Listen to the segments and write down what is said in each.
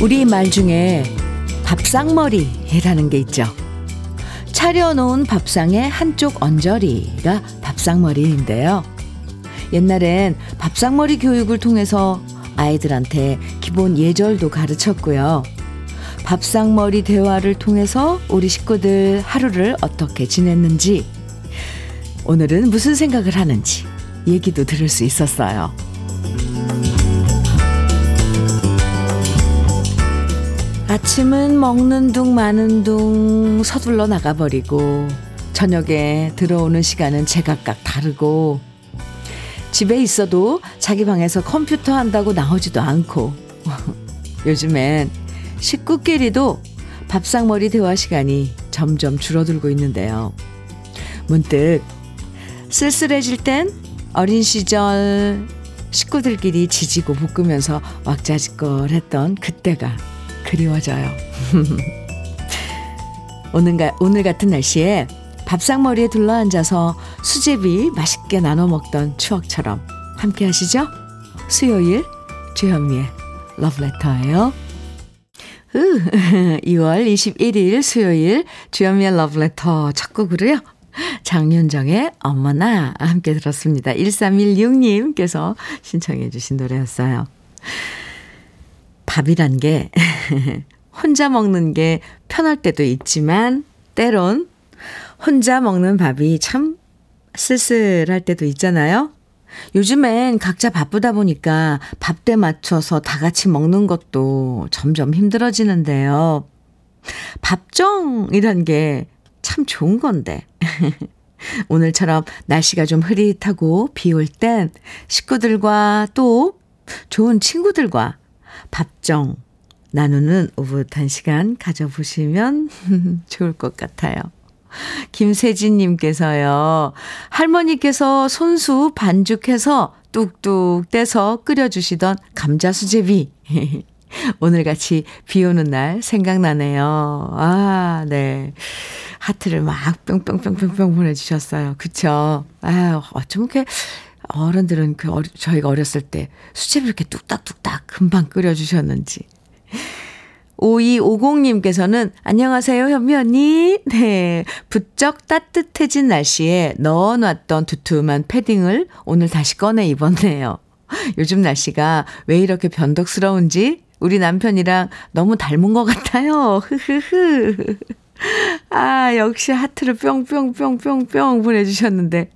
우리 말 중에 밥상머리라는 게 있죠. 차려놓은 밥상의 한쪽 언저리가 밥상머리인데요. 옛날엔 밥상머리 교육을 통해서 아이들한테 기본 예절도 가르쳤고요. 밥상머리 대화를 통해서 우리 식구들 하루를 어떻게 지냈는지, 오늘은 무슨 생각을 하는지 얘기도 들을 수 있었어요. 아침은 먹는 둥 마는 둥 서둘러 나가버리고 저녁에 들어오는 시간은 제각각 다르고 집에 있어도 자기 방에서 컴퓨터 한다고 나오지도 않고 요즘엔 식구끼리도 밥상머리 대화 시간이 점점 줄어들고 있는데요. 문득 쓸쓸해질 땐 어린 시절 식구들끼리 지지고 볶으면서 왁자지껄 했던 그때가 그리워져요. 오늘, 오늘 같은 날씨에 밥상머리에 둘러앉아서 수제비 맛있게 나눠 먹던 추억처럼 함께 하시죠? 수요일 주현미의 러브레터예요. 2월 21일 수요일 주현미의 러브레터 첫 곡으로요. 장윤정의 어머나 함께 들었습니다. 1316님께서 신청해 주신 노래였어요. 밥이란 게 혼자 먹는 게 편할 때도 있지만 때론 혼자 먹는 밥이 참 쓸쓸할 때도 있잖아요. 요즘엔 각자 바쁘다 보니까 밥때 맞춰서 다 같이 먹는 것도 점점 힘들어지는데요. 밥정이란 게 참 좋은 건데. 오늘처럼 날씨가 좀 흐릿하고 비 올 땐 식구들과 또 좋은 친구들과 밥정 나누는 오붓한 시간 가져보시면 좋을 것 같아요. 김세진님께서요, 할머니께서 손수 반죽해서 뚝뚝 떼서 끓여주시던 감자 수제비. 오늘 같이 비 오는 날 생각나네요. 아, 네. 하트를 막 뿅뿅뿅뿅뿅 보내주셨어요. 그쵸? 아유, 어쩜 이렇게 어른들은 그 어리, 저희가 어렸을 때 수제비 이렇게 뚝딱뚝딱 금방 끓여주셨는지. 5250님께서는 안녕하세요, 현미 언니. 네. 부쩍 따뜻해진 날씨에 넣어놨던 두툼한 패딩을 오늘 다시 꺼내 입었네요. 요즘 날씨가 왜 이렇게 변덕스러운지 우리 남편이랑 너무 닮은 것 같아요. 흐흐흐. 아, 역시 하트를 뿅뿅뿅뿅뿅 보내주셨는데.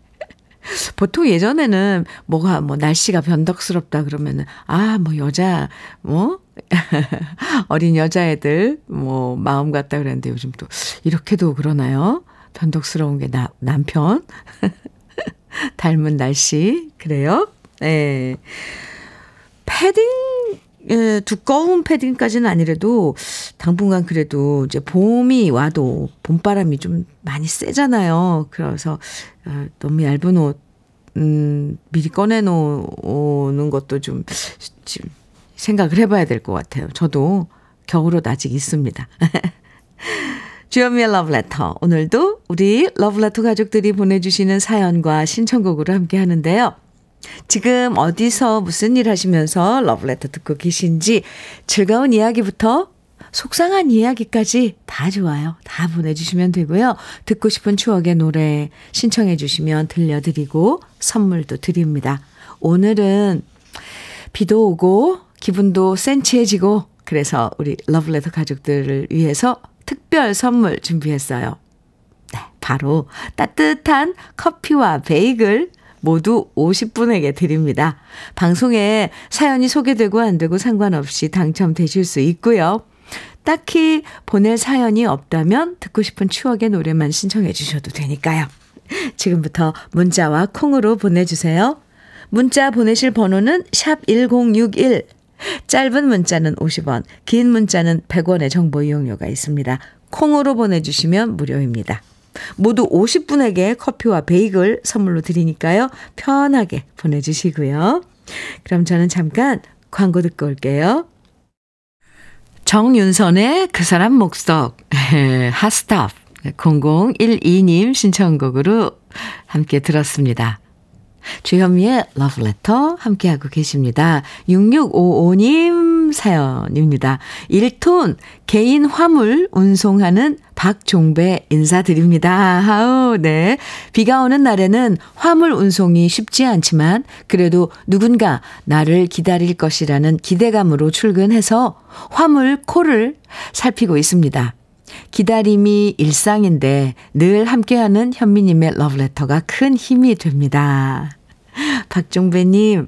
보통 예전에는 뭐가 뭐 날씨가 변덕스럽다 그러면은 아, 뭐 여자 뭐 어린 여자애들 뭐 마음 같다 그랬는데 요즘 또 이렇게도 그러나요? 변덕스러운 게 나, 남편 닮은 날씨 그래요? 예. 네. 패딩 예, 두꺼운 패딩까지는 아니래도 당분간 그래도 이제 봄이 와도 봄바람이 좀 많이 세잖아요. 그래서 어, 너무 얇은 옷, 음, 미리 꺼내놓는 것도 좀, 좀 생각을 해봐야 될 것 같아요. 저도 겨울옷 아직 있습니다. 주연미의 러브레터. 오늘도 우리 러브레터 가족들이 보내주시는 사연과 신청곡으로 함께 하는데요. 지금 어디서 무슨 일 하시면서 러브레터 듣고 계신지 즐거운 이야기부터 속상한 이야기까지 다 좋아요. 다 보내주시면 되고요. 듣고 싶은 추억의 노래 신청해 주시면 들려드리고 선물도 드립니다. 오늘은 비도 오고 기분도 센치해지고 그래서 우리 러브레터 가족들을 위해서 특별 선물 준비했어요. 네, 바로 따뜻한 커피와 베이글 모두 50분에게 드립니다. 방송에 사연이 소개되고 안 되고 상관없이 당첨되실 수 있고요. 딱히 보낼 사연이 없다면 듣고 싶은 추억의 노래만 신청해 주셔도 되니까요. 지금부터 문자와 콩으로 보내주세요. 문자 보내실 번호는 샵 1061. 짧은 문자는 50원, 긴 문자는 100원의 정보 이용료가 있습니다. 콩으로 보내주시면 무료입니다. 모두 50분에게 커피와 베이글 선물로 드리니까요. 편하게 보내주시고요. 그럼 저는 잠깐 광고 듣고 올게요. 정윤선의 그 사람 목석, 핫스탑 0012님 신청곡으로 함께 들었습니다. 주현미의 러브레터 함께하고 계십니다. 6655님 사연입니다. 1톤 개인 화물 운송하는 박종배 인사드립니다. 아우, 네. 비가 오는 날에는 화물 운송이 쉽지 않지만 그래도 누군가 나를 기다릴 것이라는 기대감으로 출근해서 화물 콜을 살피고 있습니다. 기다림이 일상인데 늘 함께하는 현미님의 러브레터가 큰 힘이 됩니다. 박종배님,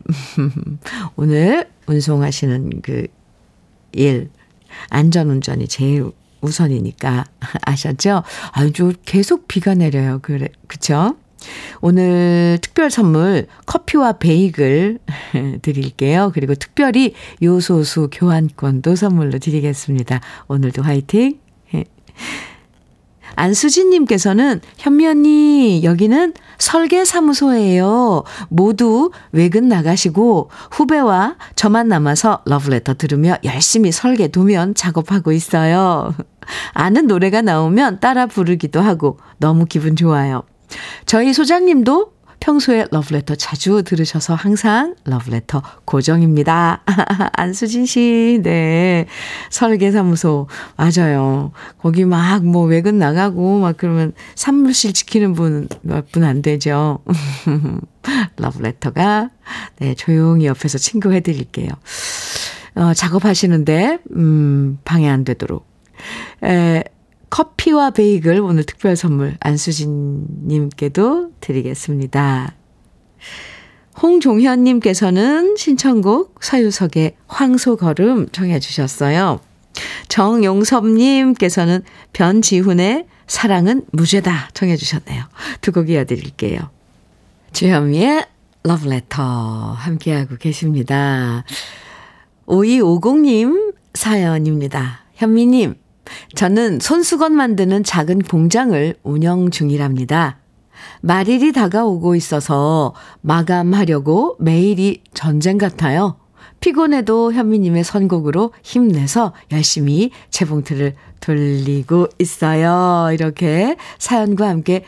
오늘 운송하시는 그 일, 안전운전이 제일 우선이니까 아셨죠? 아주 계속 비가 내려요. 그래, 그쵸? 오늘 특별 선물 커피와 베이글 드릴게요. 그리고 특별히 요소수 교환권도 선물로 드리겠습니다. 오늘도 화이팅! 안수진님께서는 현미 언니, 여기는 설계사무소예요. 모두 외근 나가시고 후배와 저만 남아서 러브레터 들으며 열심히 설계 도면 작업하고 있어요. 아는 노래가 나오면 따라 부르기도 하고 너무 기분 좋아요. 저희 소장님도 평소에 러브레터 자주 들으셔서 항상 러브레터 고정입니다. 안수진 씨, 네. 설계사무소, 맞아요. 거기 막 뭐 외근 나가고 막 그러면 사무실 지키는 분 몇 분 안 되죠. 러브레터가, 네, 조용히 옆에서 친구해 드릴게요. 어, 작업하시는데, 음, 방해 안 되도록. 에, 커피와 베이글 오늘 특별 선물 안수진님께도 드리겠습니다. 홍종현님께서는 신청곡 서유석의 황소걸음 청해 주셨어요. 정용섭님께서는 변지훈의 사랑은 무죄다 청해 주셨네요. 두 곡 이어드릴게요. 주현미의 러브레터 함께하고 계십니다. 5250님 사연입니다. 현미님, 저는 손수건 만드는 작은 공장을 운영 중이랍니다. 말일이 다가오고 있어서 마감하려고 매일이 전쟁 같아요. 피곤해도 현미님의 선곡으로 힘내서 열심히 재봉틀을 돌리고 있어요. 이렇게 사연과 함께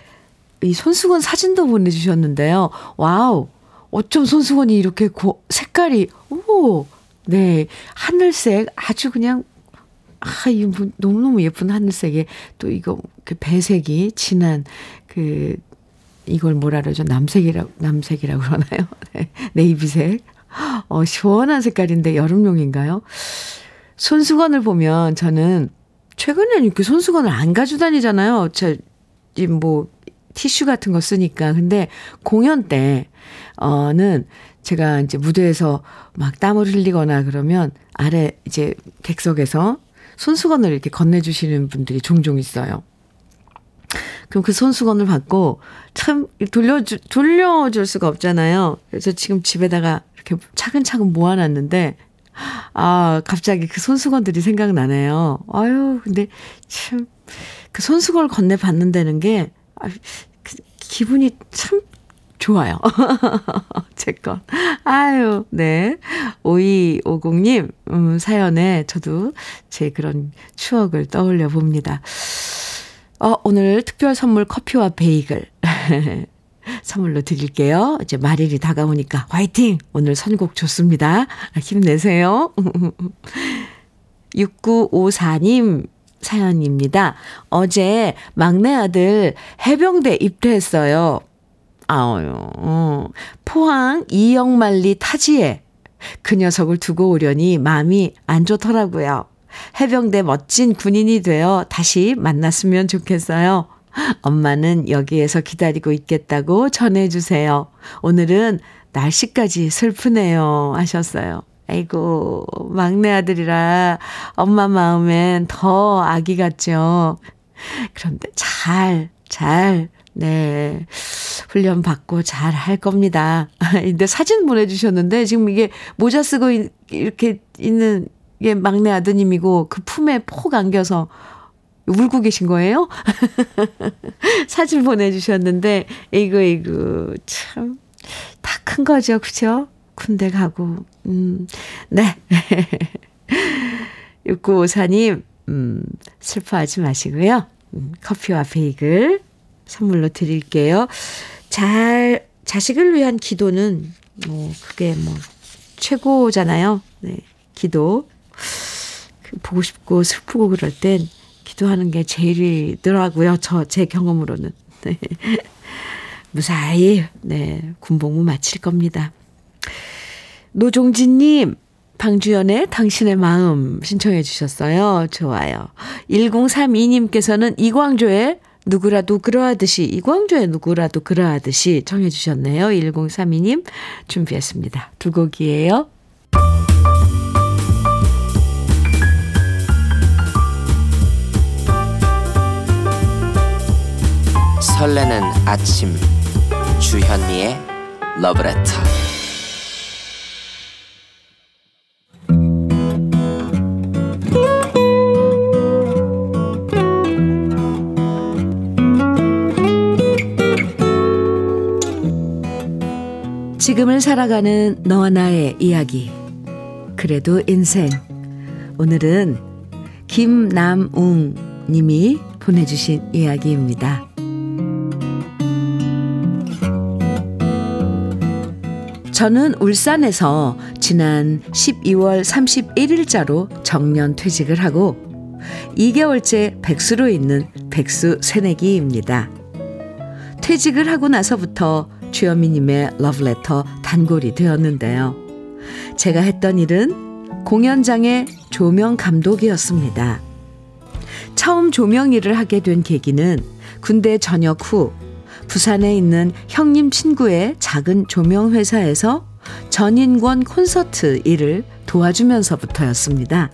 이 손수건 사진도 보내주셨는데요. 와우. 어쩜 손수건이 이렇게 고, 색깔이, 오, 네. 하늘색 아주 그냥 아, 이 뭐 너무너무 예쁜 하늘색에 또 이거 그 배색이 진한 그 이걸 뭐라 그러죠? 남색이라고 남색이라고 그러나요? 네. 네이비색. 어, 시원한 색깔인데 여름용인가요? 손수건을 보면 저는 최근에는 이렇게 손수건을 안 가지고 다니잖아요. 저, 뭐, 티슈 같은 거 쓰니까. 근데 공연 때, 어는 제가 이제 무대에서 막 땀을 흘리거나 그러면 아래 이제 객석에서 손수건을 이렇게 건네주시는 분들이 종종 있어요. 그럼 그 손수건을 받고 참 돌려주, 돌려줄 수가 없잖아요. 그래서 지금 집에다가 이렇게 차근차근 모아놨는데, 아, 갑자기 그 손수건들이 생각나네요. 아유, 근데 참, 그 손수건을 건네받는다는 게, 아, 그 기분이 참 좋아요. 제 것. 아유, 네. 5250님, 음, 사연에 저도 제 그런 추억을 떠올려 봅니다. 어, 오늘 특별 선물 커피와 베이글. 선물로 드릴게요. 이제 말일이 다가오니까 화이팅! 오늘 선곡 좋습니다. 힘내세요. 6954님 사연입니다. 어제 막내 아들 해병대 입대했어요. 아유, 어. 포항 이영만리 타지에 그 녀석을 두고 오려니 마음이 안 좋더라고요. 해병대 멋진 군인이 되어 다시 만났으면 좋겠어요. 엄마는 여기에서 기다리고 있겠다고 전해주세요. 오늘은 날씨까지 슬프네요. 하셨어요. 아이고, 막내 아들이라 엄마 마음엔 더 아기 같죠. 그런데 잘, 잘 네. 훈련 받고 잘 할 겁니다. 근데 사진 보내주셨는데 지금 이게 모자 쓰고 이렇게 있는 게 막내 아드님이고 그 품에 폭 안겨서 울고 계신 거예요? 사진 보내주셨는데, 이거, 이거, 참, 다 큰 거죠. 그죠? 군대 가고, 음, 네. 6954님, 음, 슬퍼하지 마시고요. 음, 커피와 베이글 선물로 드릴게요. 잘 자식을 위한 기도는 뭐 그게 뭐 최고잖아요. 네. 기도. 그 보고 싶고 슬프고 그럴 땐 기도하는 게 제일이더라고요. 저 제 경험으로는. 네. 무사히 네, 군복무 마칠 겁니다. 노종진 님, 방주연의 당신의 마음 신청해 주셨어요. 좋아요. 1032님께서는 이광조의 누구라도 그러하듯이, 이광조의 누구라도 그러하듯이 청해 주셨네요. 1032님 준비했습니다. 두 곡이에요. 설레는 아침 주현미의 러브레터 지금을 살아가는 너와 나의 이야기. 그래도 인생. 오늘은 김남웅 님이 보내주신 이야기입니다. 저는 울산에서 지난 12월 31일자로 정년 퇴직을 하고 2개월째 백수로 있는 백수 새내기입니다. 퇴직을 하고 나서부터 주현미님의 러브레터 단골이 되었는데요. 제가 했던 일은 공연장의 조명 감독이었습니다. 처음 조명 일을 하게 된 계기는 군대 전역 후 부산에 있는 형님 친구의 작은 조명 회사에서 전인권 콘서트 일을 도와주면서부터였습니다.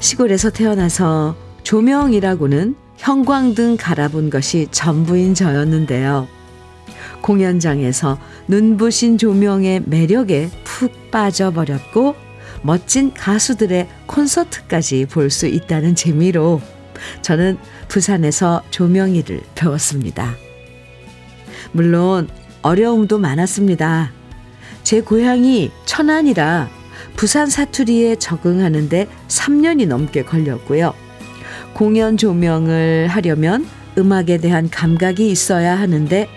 시골에서 태어나서 조명이라고는 형광등 갈아본 것이 전부인 저였는데요. 공연장에서 눈부신 조명의 매력에 푹 빠져버렸고 멋진 가수들의 콘서트까지 볼 수 있다는 재미로 저는 부산에서 조명 일을 배웠습니다. 물론 어려움도 많았습니다. 제 고향이 천안이라 부산 사투리에 적응하는데 3년이 넘게 걸렸고요. 공연 조명을 하려면 음악에 대한 감각이 있어야 하는데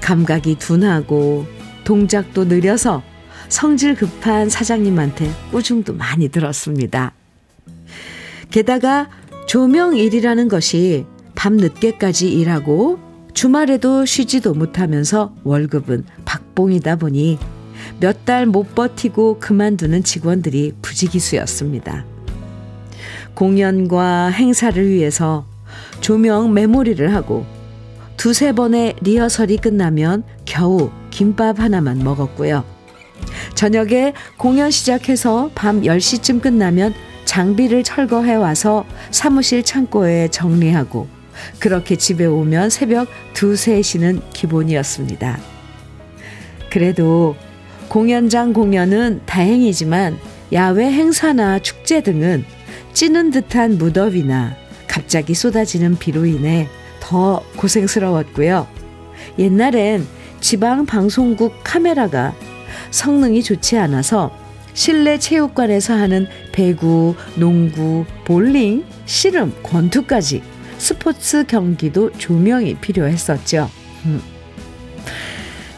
감각이 둔하고 동작도 느려서 성질 급한 사장님한테 꾸중도 많이 들었습니다. 게다가 조명 일이라는 것이 밤 늦게까지 일하고 주말에도 쉬지도 못하면서 월급은 박봉이다 보니 몇 달 못 버티고 그만두는 직원들이 부지기수였습니다. 공연과 행사를 위해서 조명 메모리를 하고 두세 번의 리허설이 끝나면 겨우 김밥 하나만 먹었고요. 저녁에 공연 시작해서 밤 10시쯤 끝나면 장비를 철거해 와서 사무실 창고에 정리하고 그렇게 집에 오면 새벽 2, 3시는 기본이었습니다. 그래도 공연장 공연은 다행이지만 야외 행사나 축제 등은 찌는 듯한 무더위나 갑자기 쏟아지는 비로 인해 더 고생스러웠고요. 옛날엔 지방 방송국 카메라가 성능이 좋지 않아서 실내 체육관에서 하는 배구, 농구, 볼링, 씨름, 권투까지 스포츠 경기도 조명이 필요했었죠. 음.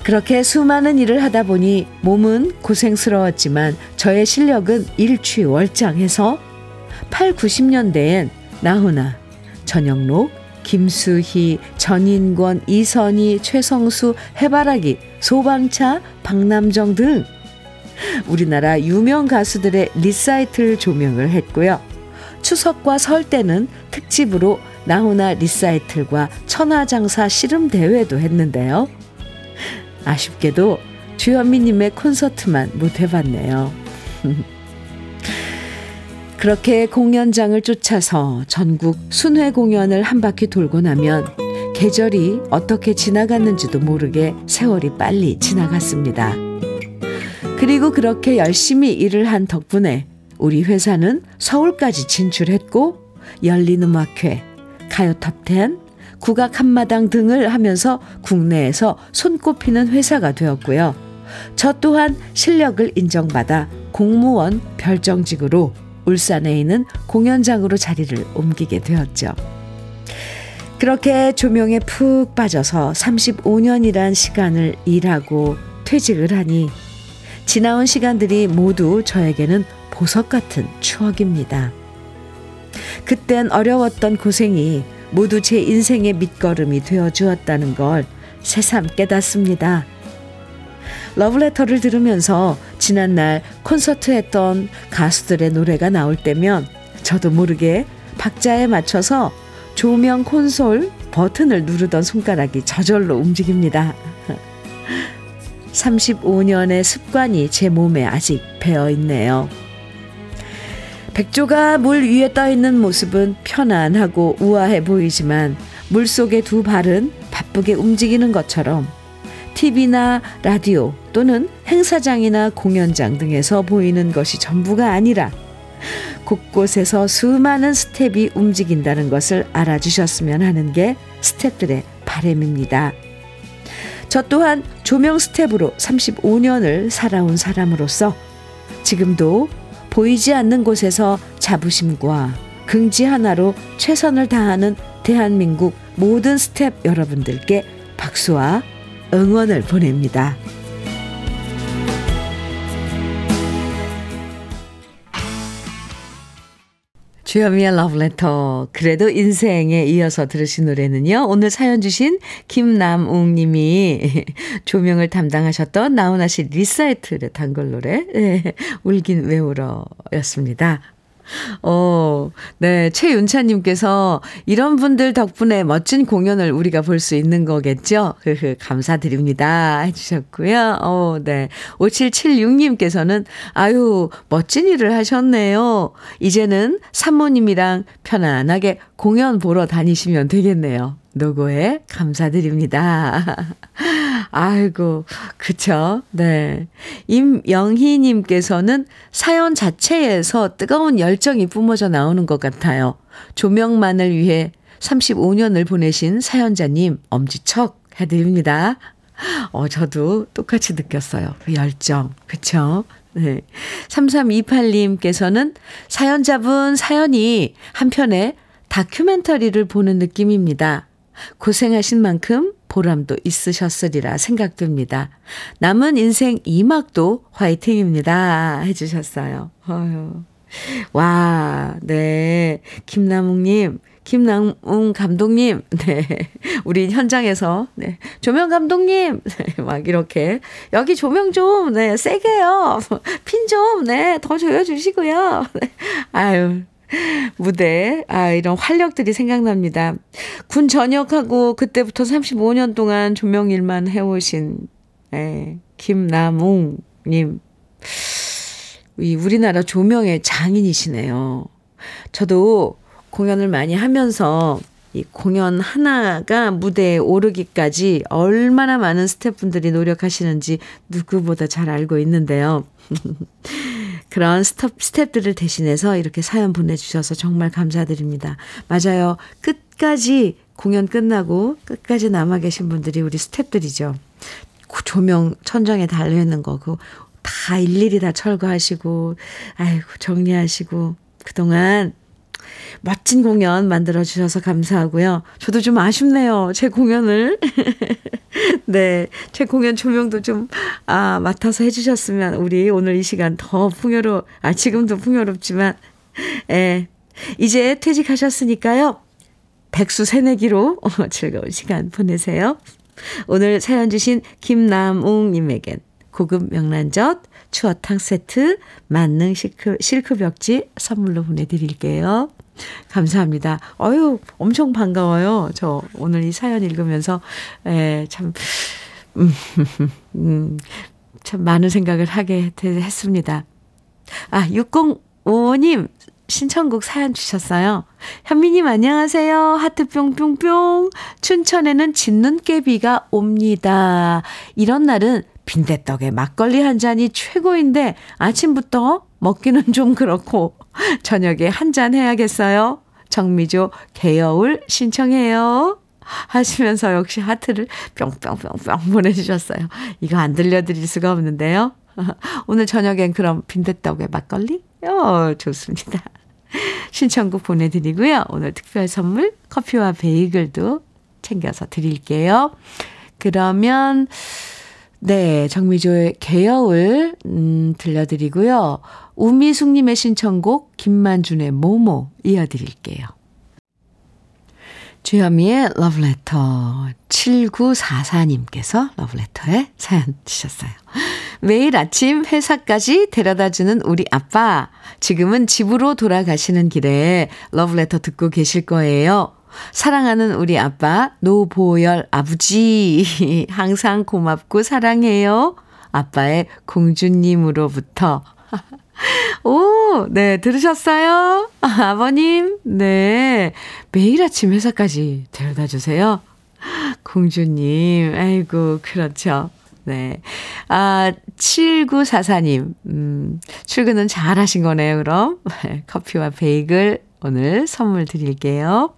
그렇게 수많은 일을 하다 보니 몸은 고생스러웠지만 저의 실력은 일취월장해서 8, 90년대엔 나훈아, 전영록, 김수희, 전인권, 이선희, 최성수, 해바라기, 소방차, 박남정 등 우리나라 유명 가수들의 리사이틀 조명을 했고요. 추석과 설 때는 특집으로 나훈아 리사이틀과 천하장사 씨름 대회도 했는데요. 아쉽게도 주현미님의 콘서트만 못 해봤네요. 그렇게 공연장을 쫓아서 전국 순회 공연을 한 바퀴 돌고 나면 계절이 어떻게 지나갔는지도 모르게 세월이 빨리 지나갔습니다. 그리고 그렇게 열심히 일을 한 덕분에 우리 회사는 서울까지 진출했고 열린음악회, 가요탑10, 국악 한마당 등을 하면서 국내에서 손꼽히는 회사가 되었고요. 저 또한 실력을 인정받아 공무원 별정직으로 울산에 있는 공연장으로 자리를 옮기게 되었죠. 그렇게 조명에 푹 빠져서 35년이란 시간을 일하고 퇴직을 하니 지나온 시간들이 모두 저에게는 보석 같은 추억입니다. 그땐 어려웠던 고생이 모두 제 인생의 밑거름이 되어 주었다는 걸 새삼 깨닫습니다. 러브레터를 들으면서 지난날 콘서트 했던 가수들의 노래가 나올 때면 저도 모르게 박자에 맞춰서 조명 콘솔 버튼을 누르던 손가락이 저절로 움직입니다. 35년의 습관이 제 몸에 아직 배어 있네요. 백조가 물 위에 떠 있는 모습은 편안하고 우아해 보이지만 물 속의 두 발은 바쁘게 움직이는 것처럼 TV나 라디오 또는 행사장이나 공연장 등에서 보이는 것이 전부가 아니라 곳곳에서 수많은 스텝이 움직인다는 것을 알아주셨으면 하는 게 스텝들의 바램입니다. 저 또한 조명 스텝으로 35년을 살아온 사람으로서 지금도 보이지 않는 곳에서 자부심과 긍지 하나로 최선을 다하는 대한민국 모든 스텝 여러분들께 박수와 응원을 보냅니다. 주현미의 러브레터. 그래도 인생에 이어서 들으신 노래는요. 오늘 사연 주신 김남웅 님이 조명을 담당하셨던 나훈아 씨 리사이틀의 단골 노래, 네, 울긴 왜 울어 였습니다. 어, 네. 최윤차님께서 이런 분들 덕분에 멋진 공연을 우리가 볼 수 있는 거겠죠? 감사드립니다. 해주셨고요. 어, 네. 5776님께서는 아유, 멋진 일을 하셨네요. 이제는 산모님이랑 편안하게 공연 보러 다니시면 되겠네요. 노고에 감사드립니다. 아이고, 그쵸. 네. 임영희님께서는 사연 자체에서 뜨거운 열정이 뿜어져 나오는 것 같아요. 조명만을 위해 35년을 보내신 사연자님, 엄지척 해드립니다. 어, 저도 똑같이 느꼈어요. 그 열정. 그쵸? 네. 3328님께서는 사연자분 사연이 한편의 다큐멘터리를 보는 느낌입니다. 고생하신 만큼 보람도 있으셨으리라 생각됩니다. 남은 인생 2막도 화이팅입니다. 해주셨어요. 어휴. 와, 네. 김남웅님, 김남웅 감독님, 네. 우리 현장에서, 네. 조명 감독님, 네. 막 이렇게, 여기 조명 좀, 네. 세게요. 핀 좀, 네. 더 조여주시고요. 네. 아유, 무대, 아, 이런 활력들이 생각납니다. 군 전역하고 그때부터 35년 동안 조명 일만 해오신, 예, 김남웅님. 이 우리나라 조명의 장인이시네요. 저도 공연을 많이 하면서 이 공연 하나가 무대에 오르기까지 얼마나 많은 스태프분들이 노력하시는지 누구보다 잘 알고 있는데요. 그런 스톱, 스텝들을 대신해서 이렇게 사연 보내주셔서 정말 감사드립니다. 맞아요. 끝까지 공연 끝나고 끝까지 남아 계신 분들이 우리 스텝들이죠. 그 조명 천장에 달려 있는 거, 그다 일일이 다 철거하시고, 아이고, 정리하시고, 그동안 멋진 공연 만들어주셔서 감사하고요. 저도 좀 아쉽네요. 제 공연을. 네. 제 공연 조명도 좀, 아, 맡아서 해주셨으면 우리 오늘 이 시간 더 풍요로, 아, 지금도 풍요롭지만, 예. 이제 퇴직하셨으니까요. 백수 새내기로 즐거운 시간 보내세요. 오늘 사연 주신 김남웅님에겐 고급 명란젓, 추어탕 세트, 만능 실크, 실크벽지 선물로 보내드릴게요. 감사합니다. 어유 엄청 반가워요. 저 오늘 이 사연 읽으면서, 에, 참, 음, 음, 참 많은 생각을 하게 했습니다. 아, 6055님, 신청곡 사연 주셨어요. 현미님 안녕하세요. 하트 뿅뿅뿅. 춘천에는 진눈깨비가 옵니다. 이런 날은 빈대떡에 막걸리 한 잔이 최고인데 아침부터 먹기는 좀 그렇고 저녁에 한 잔 해야겠어요. 정미조 개여울 신청해요. 하시면서 역시 하트를 뿅뿅뿅뿅 보내주셨어요. 이거 안 들려드릴 수가 없는데요. 오늘 저녁엔 그럼 빈대떡에 막걸리? 어, 좋습니다. 신청곡 보내드리고요. 오늘 특별 선물 커피와 베이글도 챙겨서 드릴게요. 그러면 네, 정미조의 개여울 음, 들려드리고요. 우미숙님의 신청곡 김만준의 모모 이어드릴게요. 주현미의 러브레터 7944님께서 러브레터에 사연 주셨어요. 매일 아침 회사까지 데려다주는 우리 아빠. 지금은 집으로 돌아가시는 길에 러브레터 듣고 계실 거예요. 사랑하는 우리 아빠 노보열 아버지 항상 고맙고 사랑해요. 아빠의 공주님으로부터 오, 네, 들으셨어요? 아, 버님 네. 매일 아침 회사까지 데려다 주세요. 공주님, 아이고, 그렇죠. 네. 아, 7944님, 음, 출근은 잘 하신 거네요, 그럼. 커피와 베이글 오늘 선물 드릴게요.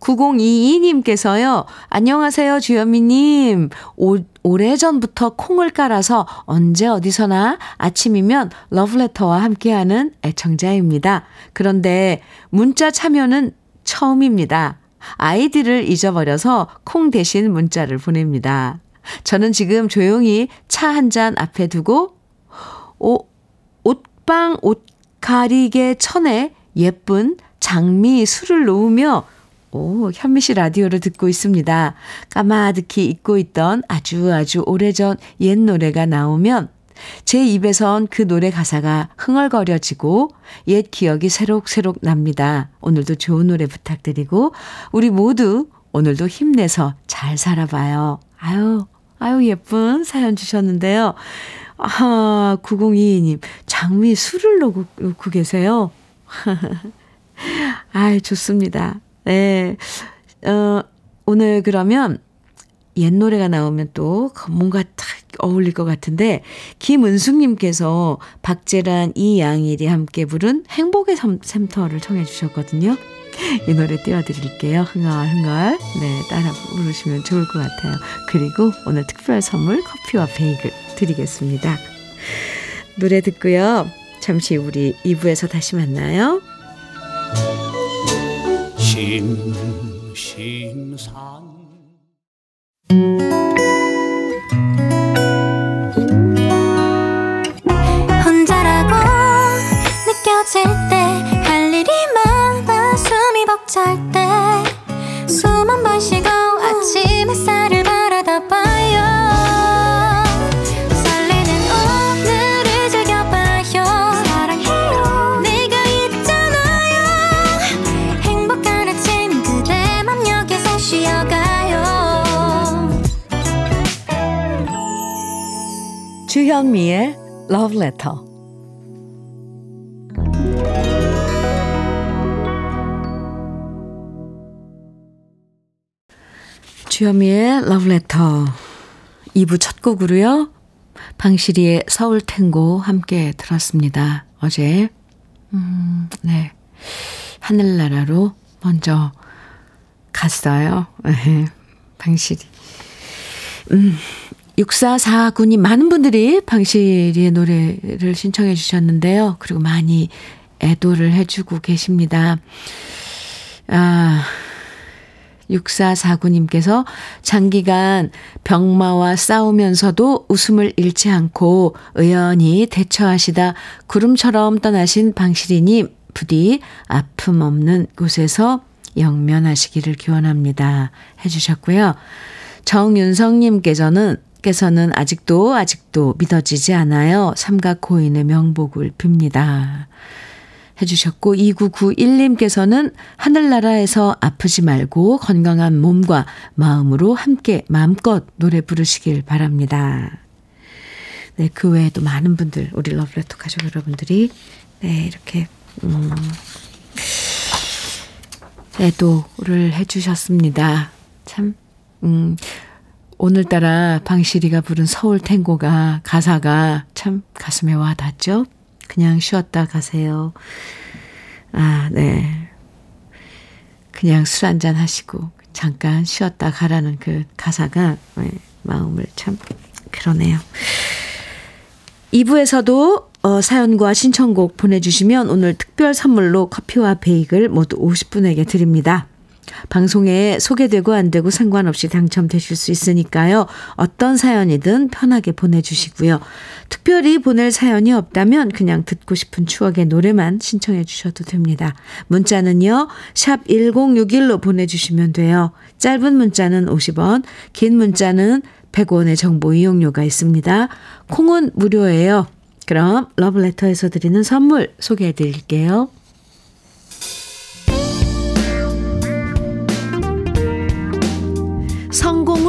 9022님께서요, 안녕하세요, 주현미님. 오, 오래전부터 콩을 깔아서 언제 어디서나 아침이면 러브레터와 함께하는 애청자입니다. 그런데 문자 참여는 처음입니다. 아이디를 잊어버려서 콩 대신 문자를 보냅니다. 저는 지금 조용히 차 한 잔 앞에 두고, 오, 옷방 옷 가리개 천에 예쁜 장미 술을 놓으며 오, 현미 씨 라디오를 듣고 있습니다. 까마득히 잊고 있던 아주 아주 오래전 옛 노래가 나오면 제 입에선 그 노래 가사가 흥얼거려지고 옛 기억이 새록새록 납니다. 오늘도 좋은 노래 부탁드리고 우리 모두 오늘도 힘내서 잘 살아봐요. 아유, 아유 예쁜 사연 주셨는데요. 아, 9022님, 장미 술을 놓고, 놓고 계세요. 아이, 좋습니다. 네. 어, 오늘 그러면 옛 노래가 나오면 또 뭔가 딱 어울릴 것 같은데 김은숙님께서 박재란 이양일이 함께 부른 행복의 샘터를 청해 주셨거든요. 이 노래 띄워드릴게요. 흥얼흥얼. 네, 따라 부르시면 좋을 것 같아요. 그리고 오늘 특별 선물 커피와 베이글 드리겠습니다. 노래 듣고요. 잠시 우리 2부에서 다시 만나요. 심심산 혼자라고 느껴질 때 할 일이 많아 숨이 벅찰 때숨 한번 쉬고 아침 햇살을 봐 주현미의 Love Letter. 주현미의 Love Letter 2부 첫 곡으로요. 방시리의 서울 탱고 함께 들었습니다. 어제 음, 네. 하늘나라로 먼저 갔어요. 방시리. 음, 6449님, 많은 분들이 방시리의 노래를 신청해 주셨는데요. 그리고 많이 애도를 해주고 계십니다. 아, 6449님께서 장기간 병마와 싸우면서도 웃음을 잃지 않고 의연히 대처하시다 구름처럼 떠나신 방시리님, 부디 아픔 없는 곳에서 영면하시기를 기원합니다. 해주셨고요. 정윤성님께서는 께서는 아직도 아직도 믿어지지 않아요. 삼각코인의 명복을 빕니다. 해주셨고 2991님께서는 하늘나라에서 아프지 말고 건강한 몸과 마음으로 함께 마음껏 노래 부르시길 바랍니다. 네, 그 외에도 많은 분들, 우리 러브레터 가족 여러분들이 네, 이렇게 음, 애도를 해주셨습니다. 참, 음, 오늘따라 방시리가 부른 서울 탱고가 가사가 참 가슴에 와 닿죠? 그냥 쉬었다 가세요. 아, 네. 그냥 술 한잔 하시고 잠깐 쉬었다 가라는 그 가사가 네, 마음을 참 그러네요. 2부에서도 어, 사연과 신청곡 보내주시면 오늘 특별 선물로 커피와 베이글 모두 50분에게 드립니다. 방송에 소개되고 안 되고 상관없이 당첨되실 수 있으니까요. 어떤 사연이든 편하게 보내주시고요. 특별히 보낼 사연이 없다면 그냥 듣고 싶은 추억의 노래만 신청해 주셔도 됩니다. 문자는요. 샵 1061로 보내주시면 돼요. 짧은 문자는 50원, 긴 문자는 100원의 정보 이용료가 있습니다. 콩은 무료예요. 그럼 러브레터에서 드리는 선물 소개해 드릴게요.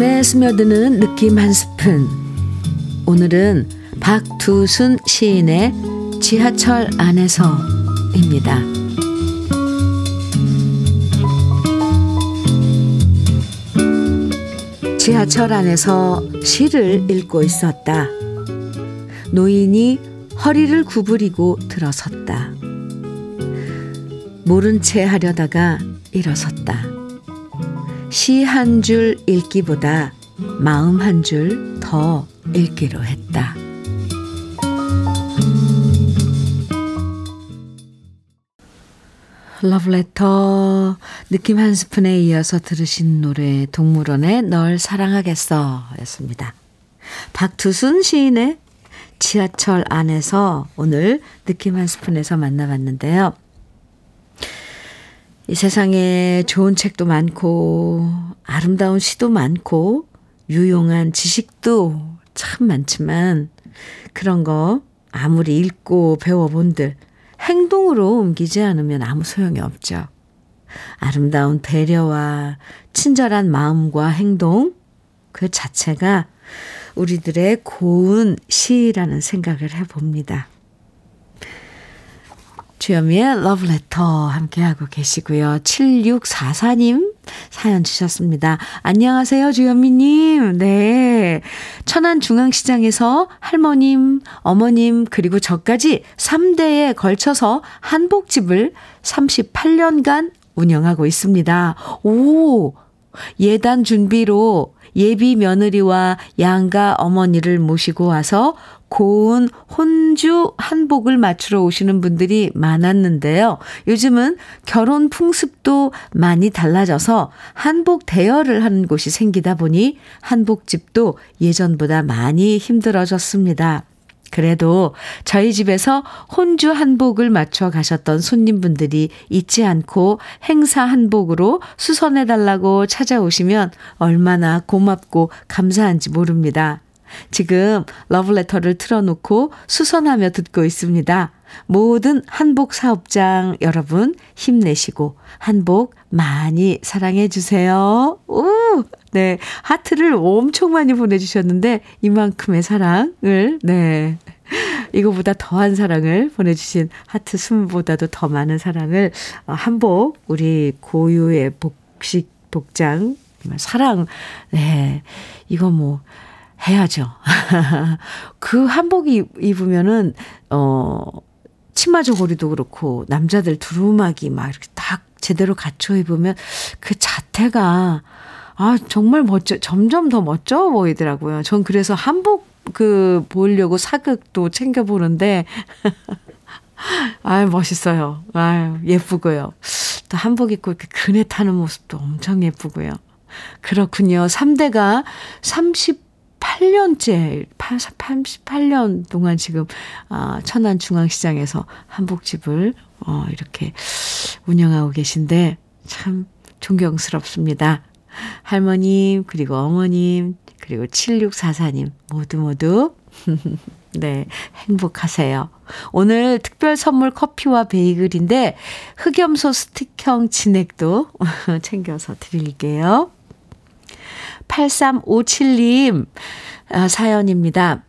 마음에 스며드는 느낌 한 스푼. 오늘은 박두순 시인의 지하철 안에서입니다. 지하철 안에서 시를 읽고 있었다. 노인이 허리를 구부리고 들어섰다. 모른 채 하려다가 일어섰다. 시 한 줄 읽기보다 마음 한 줄 더 읽기로 했다. 러브레터 느낌 한 스푼에 이어서 들으신 노래 동물원의 널 사랑하겠어 였습니다. 박두순 시인의 지하철 안에서 오늘 느낌 한 스푼에서 만나봤는데요. 이 세상에 좋은 책도 많고 아름다운 시도 많고 유용한 지식도 참 많지만 그런 거 아무리 읽고 배워본들 행동으로 옮기지 않으면 아무 소용이 없죠. 아름다운 배려와 친절한 마음과 행동 그 자체가 우리들의 고운 시라는 생각을 해봅니다. 주현미의 러브레터 함께하고 계시고요. 7644님 사연 주셨습니다. 안녕하세요, 주현미님. 네. 천안중앙시장에서 할머님, 어머님, 그리고 저까지 3대에 걸쳐서 한복집을 38년간 운영하고 있습니다. 오! 예단 준비로 예비 며느리와 양가 어머니를 모시고 와서 고운 혼주 한복을 맞추러 오시는 분들이 많았는데요. 요즘은 결혼 풍습도 많이 달라져서 한복 대여를 하는 곳이 생기다 보니 한복집도 예전보다 많이 힘들어졌습니다. 그래도 저희 집에서 혼주 한복을 맞춰 가셨던 손님분들이 잊지 않고 행사 한복으로 수선해 달라고 찾아오시면 얼마나 고맙고 감사한지 모릅니다. 지금 러브레터를 틀어놓고 수선하며 듣고 있습니다. 모든 한복 사업장 여러분 힘내시고 한복 많이 사랑해 주세요. 오! 네. 하트를 엄청 많이 보내주셨는데 이만큼의 사랑을, 네. 이거보다 더한 사랑을 보내주신 하트 숨보다도 더 많은 사랑을 어, 한복 우리 고유의 복식 복장 사랑 네 이거 뭐 해야죠. 그 한복 입으면은 어 치마 저고리도 그렇고 남자들 두루마기 막 이렇게 딱 제대로 갖춰 입으면 그 자태가 아 정말 멋져 점점 더 멋져 보이더라고요. 전 그래서 한복 그 보려고 사극도 챙겨 보는데 아 멋있어요. 아 예쁘고요. 또 한복 입고 이렇게 그네 타는 모습도 엄청 예쁘고요. 그렇군요. 3대가 38년째, 38년 동안 지금, 아, 천안중앙시장에서 한복집을, 어, 이렇게 운영하고 계신데, 참 존경스럽습니다. 할머님, 그리고 어머님, 그리고 7644님, 모두 모두, 네, 행복하세요. 오늘 특별 선물 커피와 베이글인데, 흑염소 스틱형 진액도 챙겨서 드릴게요. 8357님 아, 사연입니다.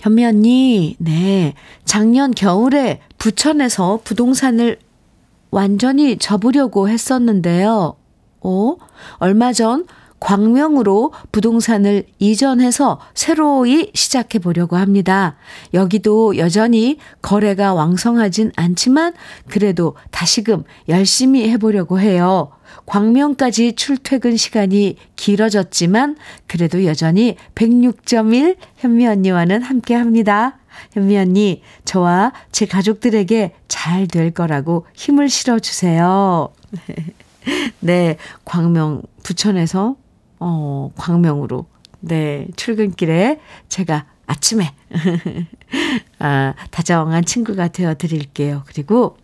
현미 언니, 네. 작년 겨울에 부천에서 부동산을 완전히 접으려고 했었는데요. 어? 얼마 전 광명으로 부동산을 이전해서 새로이 시작해 보려고 합니다. 여기도 여전히 거래가 왕성하진 않지만 그래도 다시금 열심히 해보려고 해요. 광명까지 출퇴근 시간이 길어졌지만 그래도 여전히 106.1 현미 언니와는 함께 합니다. 현미 언니, 저와 제 가족들에게 잘 될 거라고 힘을 실어주세요. 네, 광명, 부천에서, 어, 광명으로, 네, 출근길에 제가 아침에, 아, 다정한 친구가 되어 드릴게요. 그리고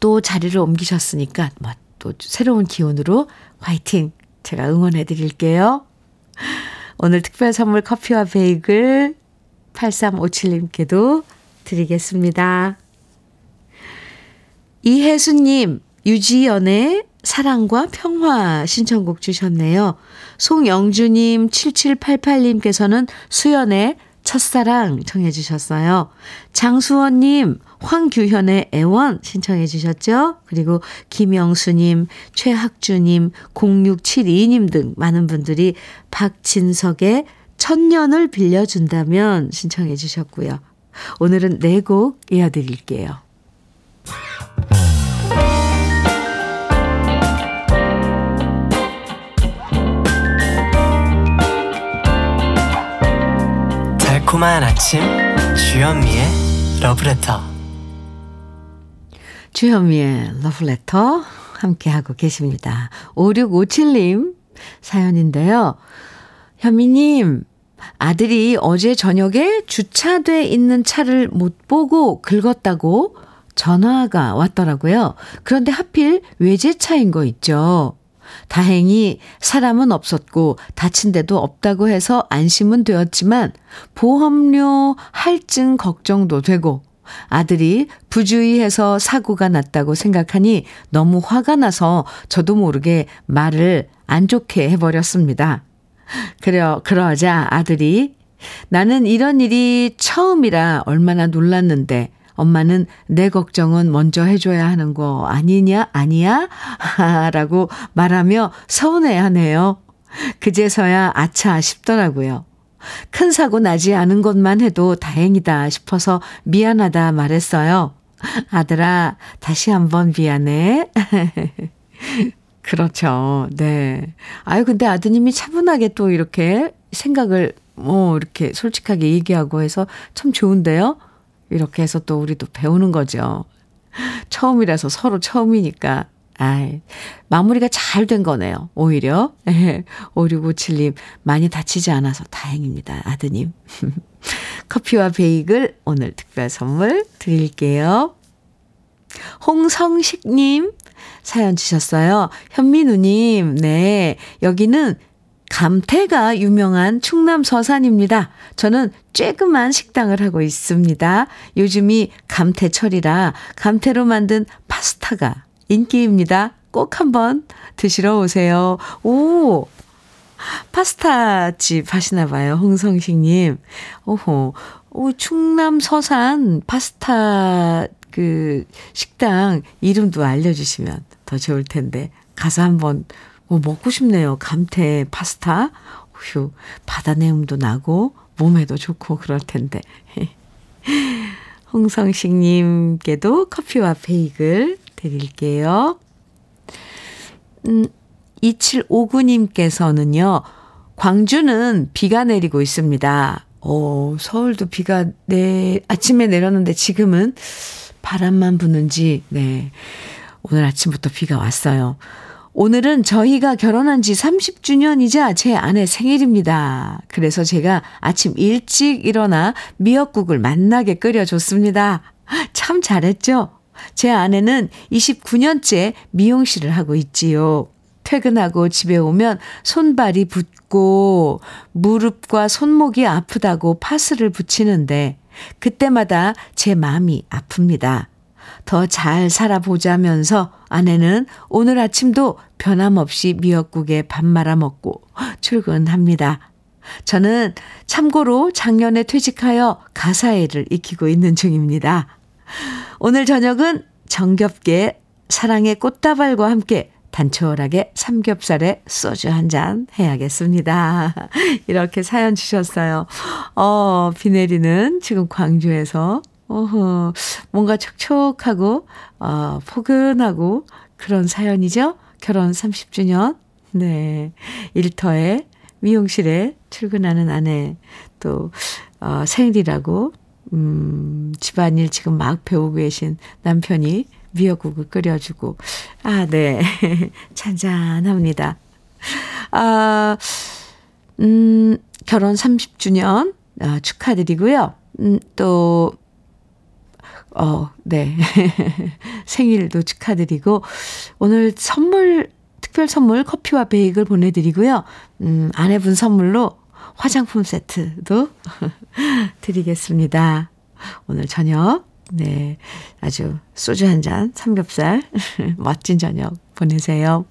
또 자리를 옮기셨으니까, 뭐, 또 새로운 기운으로 화이팅! 제가 응원해 드릴게요. 오늘 특별 선물 커피와 베이글 8357님께도 드리겠습니다. 이혜수님, 유지연의 사랑과 평화 신청곡 주셨네요. 송영주님, 7788님께서는 수연의 첫사랑 청해 주셨어요. 장수원님, 황규현의 애원 신청해 주셨죠? 그리고 김영수님, 최학주님, 0672님 등 많은 분들이 박진석의 천년을 빌려준다면 신청해 주셨고요. 오늘은 네 곡 이어드릴게요. 달콤한 아침 주현미의 러브레터 주현미의 러브레터 함께하고 계십니다. 5657님 사연인데요. 현미님, 아들이 어제 저녁에 주차돼 있는 차를 못 보고 긁었다고 전화가 왔더라고요. 그런데 하필 외제차인 거 있죠. 다행히 사람은 없었고 다친 데도 없다고 해서 안심은 되었지만 보험료 할증 걱정도 되고 아들이 부주의해서 사고가 났다고 생각하니 너무 화가 나서 저도 모르게 말을 안 좋게 해버렸습니다. 그려, 그러자 아들이 나는 이런 일이 처음이라 얼마나 놀랐는데 엄마는 내 걱정은 먼저 해줘야 하는 거 아니냐, 아니야? 라고 말하며 서운해 하네요. 그제서야 아차 싶더라고요. 큰 사고 나지 않은 것만 해도 다행이다 싶어서 미안하다 말했어요. 아들아, 다시 한번 미안해. 그렇죠. 네. 아유, 근데 아드님이 차분하게 또 이렇게 생각을 뭐 이렇게 솔직하게 얘기하고 해서 참 좋은데요. 이렇게 해서 또 우리도 배우는 거죠. 처음이라서 서로 처음이니까. 아이, 마무리가 잘 된 거네요. 오히려. 5657님, 많이 다치지 않아서 다행입니다. 아드님. 커피와 베이글 오늘 특별 선물 드릴게요. 홍성식님, 사연 주셨어요. 현민우님, 네. 여기는 감태가 유명한 충남 서산입니다. 저는 쬐그만 식당을 하고 있습니다. 요즘이 감태철이라 감태로 만든 파스타가 인기입니다. 꼭 한번 드시러 오세요. 오! 파스타 집 하시나 봐요. 홍성식님. 오호. 오, 충남 서산 파스타 그 식당 이름도 알려주시면 더 좋을 텐데. 가서 한번 오, 먹고 싶네요. 감태 파스타. 휴, 바다 내음도 나고 몸에도 좋고 그럴 텐데. 홍성식님께도 커피와 베이글 드릴게요. 음, 2759님께서는요, 광주는 비가 내리고 있습니다. 오, 서울도 비가 내, 아침에 내렸는데 지금은 바람만 부는지, 네. 오늘 아침부터 비가 왔어요. 오늘은 저희가 결혼한 지 30주년이자 제 아내 생일입니다. 그래서 제가 아침 일찍 일어나 미역국을 만나게 끓여줬습니다. 참 잘했죠? 제 아내는 29년째 미용실을 하고 있지요. 퇴근하고 집에 오면 손발이 붓고 무릎과 손목이 아프다고 파스를 붙이는데 그때마다 제 마음이 아픕니다. 더 잘 살아보자면서 아내는 오늘 아침도 변함없이 미역국에 밥 말아 먹고 출근합니다. 저는 참고로 작년에 퇴직하여 가사일을 익히고 있는 중입니다. 오늘 저녁은 정겹게 사랑의 꽃다발과 함께 단촐하게 삼겹살에 소주 한 잔 해야겠습니다. 이렇게 사연 주셨어요. 어, 비 내리는 지금 광주에서, 어허, 뭔가 촉촉하고, 어, 포근하고 그런 사연이죠? 결혼 30주년. 네. 일터에 미용실에 출근하는 아내, 또, 어, 생일이라고, 음, 집안일 지금 막 배우고 계신 남편이 미역국을 끓여주고, 아, 네. 잔잔합니다. 아, 음, 결혼 30주년 아, 축하드리고요. 음, 또, 어, 네. 생일도 축하드리고, 오늘 선물, 특별 선물 커피와 베이글 보내드리고요. 음, 아내분 선물로 화장품 세트도 드리겠습니다. 오늘 저녁 네. 아주 소주 한 잔, 삼겹살, 멋진 저녁 보내세요.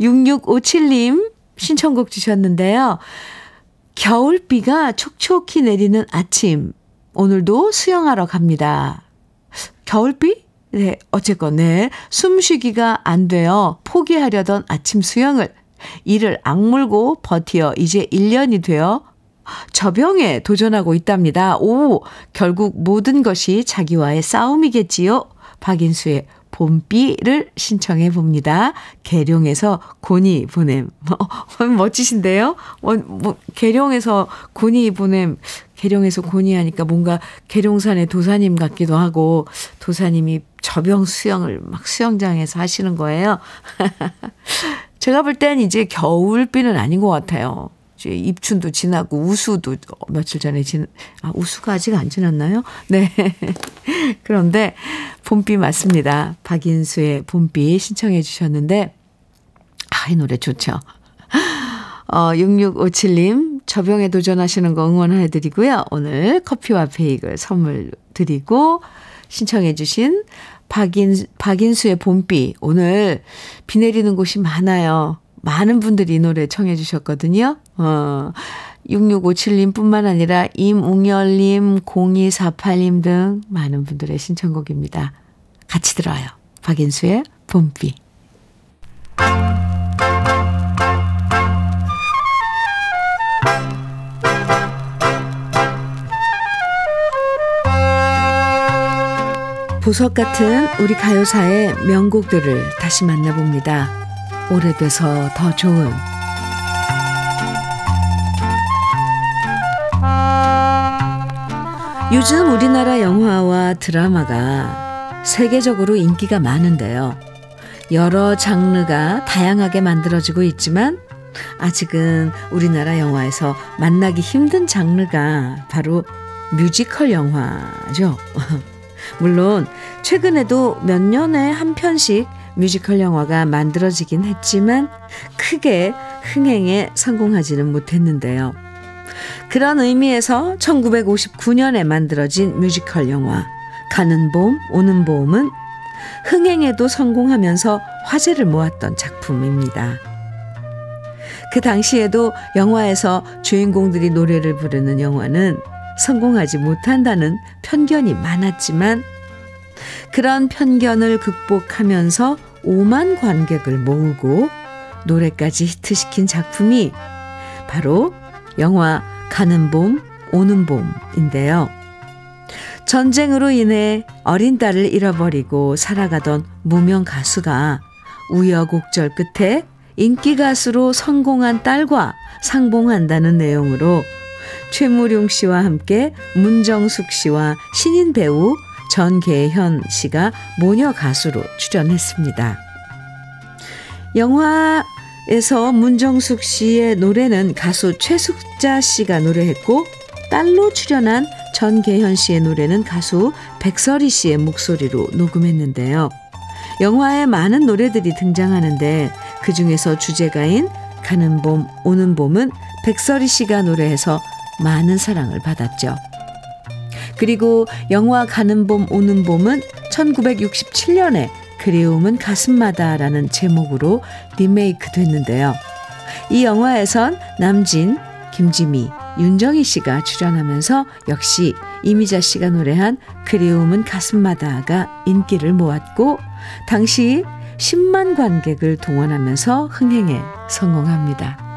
6657님 신청곡 주셨는데요. 겨울비가 촉촉히 내리는 아침. 오늘도 수영하러 갑니다. 겨울비? 네, 어쨌건, 네. 숨 쉬기가 안 돼요. 포기하려던 아침 수영을. 이를 악물고 버티어 이제 1년이 되어 저병에 도전하고 있답니다. 오, 결국 모든 것이 자기와의 싸움이겠지요. 박인수의 봄비를 신청해 봅니다. 계룡에서 고니 보냄. 어, 멋지신데요? 어, 뭐, 계룡에서 고니 보냄. 계룡에서 고니 하니까 뭔가 계룡산의 도사님 같기도 하고, 도사님이 저병 수영을 막 수영장에서 하시는 거예요. 제가 볼 땐 이제 겨울비는 아닌 것 같아요. 이제 입춘도 지나고 우수도 며칠 전에 지 아, 우수가 아직 안 지났나요? 네. 그런데 봄비 맞습니다. 박인수의 봄비 신청해 주셨는데 아, 이 노래 좋죠. 어, 6657님, 저병에 도전하시는 거 응원해 드리고요. 오늘 커피와 베이글 선물 드리고 신청해 주신 박인, 박인수의 봄비. 오늘 비 내리는 곳이 많아요. 많은 분들이 이 노래 청해 주셨거든요. 어, 6657님 뿐만 아니라 임웅열님, 0248님 등 많은 분들의 신청곡입니다. 같이 들어요. 박인수의 봄비. 보석 같은 우리 가요사의 명곡들을 다시 만나봅니다. 오래돼서 더 좋은 요즘 우리나라 영화와 드라마가 세계적으로 인기가 많은데요. 여러 장르가 다양하게 만들어지고 있지만 아직은 우리나라 영화에서 만나기 힘든 장르가 바로 뮤지컬 영화죠. 물론 최근에도 몇 년에 한 편씩 뮤지컬 영화가 만들어지긴 했지만 크게 흥행에 성공하지는 못했는데요. 그런 의미에서 1959년에 만들어진 뮤지컬 영화 가는 봄, 오는 봄은 흥행에도 성공하면서 화제를 모았던 작품입니다. 그 당시에도 영화에서 주인공들이 노래를 부르는 영화는 성공하지 못한다는 편견이 많았지만 그런 편견을 극복하면서 5만 관객을 모으고 노래까지 히트시킨 작품이 바로 영화 가는 봄, 오는 봄인데요. 전쟁으로 인해 어린 딸을 잃어버리고 살아가던 무명 가수가 우여곡절 끝에 인기 가수로 성공한 딸과 상봉한다는 내용으로 최무룡 씨와 함께 문정숙 씨와 신인 배우 전계현 씨가 모녀 가수로 출연했습니다. 영화에서 문정숙 씨의 노래는 가수 최숙자 씨가 노래했고 딸로 출연한 전계현 씨의 노래는 가수 백설이 씨의 목소리로 녹음했는데요. 영화에 많은 노래들이 등장하는데 그 중에서 주제가인 가는 봄, 오는 봄은 백설이 씨가 노래해서 많은 사랑을 받았죠. 그리고 영화 가는 봄, 오는 봄은 1967년에 그리움은 가슴마다라는 제목으로 리메이크 됐는데요. 이 영화에선 남진, 김지미, 윤정희 씨가 출연하면서 역시 이미자 씨가 노래한 그리움은 가슴마다가 인기를 모았고 당시 10만 관객을 동원하면서 흥행에 성공합니다.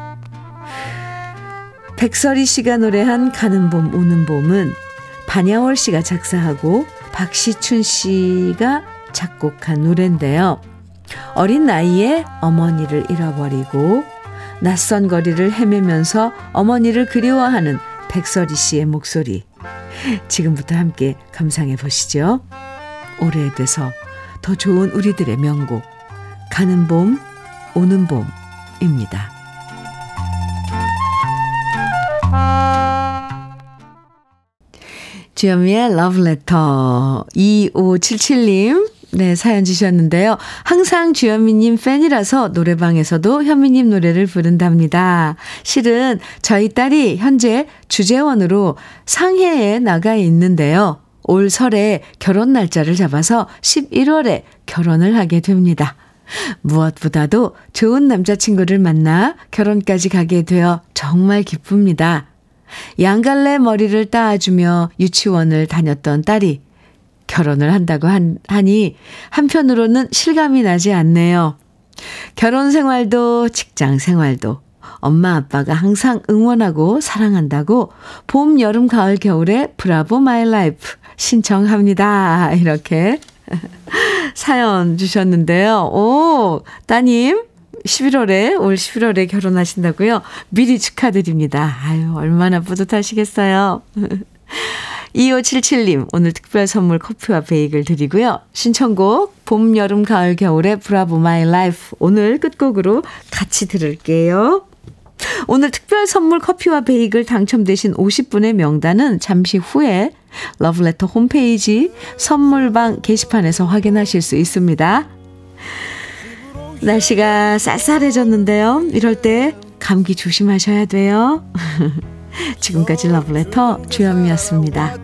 백설이 씨가 노래한 가는 봄 오는 봄은 반야월 씨가 작사하고 박시춘 씨가 작곡한 노래인데요. 어린 나이에 어머니를 잃어버리고 낯선 거리를 헤매면서 어머니를 그리워하는 백설이 씨의 목소리. 지금부터 함께 감상해 보시죠. 오래돼서 더 좋은 우리들의 명곡. 가는 봄, 오는 봄입니다. 주현미의 러브레터 2577님 네, 사연 주셨는데요. 항상 주현미님 팬이라서 노래방에서도 현미님 노래를 부른답니다. 실은 저희 딸이 현재 주재원으로 상해에 나가 있는데요. 올 설에 결혼 날짜를 잡아서 11월에 결혼을 하게 됩니다. 무엇보다도 좋은 남자친구를 만나 결혼까지 가게 되어 정말 기쁩니다. 양갈래 머리를 따주며 유치원을 다녔던 딸이 결혼을 한다고 한, 하니 한편으로는 실감이 나지 않네요. 결혼 생활도 직장 생활도 엄마 아빠가 항상 응원하고 사랑한다고 봄, 여름, 가을, 겨울에 Bravo My Life 신청합니다. 이렇게 사연 주셨는데요. 오, 따님 11월에 올 11월에 결혼하신다고요? 미리 축하드립니다. 아유, 얼마나 뿌듯하시겠어요. 2577님, 오늘 특별 선물 커피와 베이글 드리고요. 신청곡, 봄, 여름, 가을, 겨울의 Bravo My Life. 오늘 끝곡으로 같이 들을게요. 오늘 특별 선물 커피와 베이글 당첨되신 50분의 명단은 잠시 후에 러브레터 홈페이지 선물방 게시판에서 확인하실 수 있습니다. 날씨가 쌀쌀해졌는데요. 이럴 때 감기 조심하셔야 돼요. 지금까지 러브레터 주현미였습니다.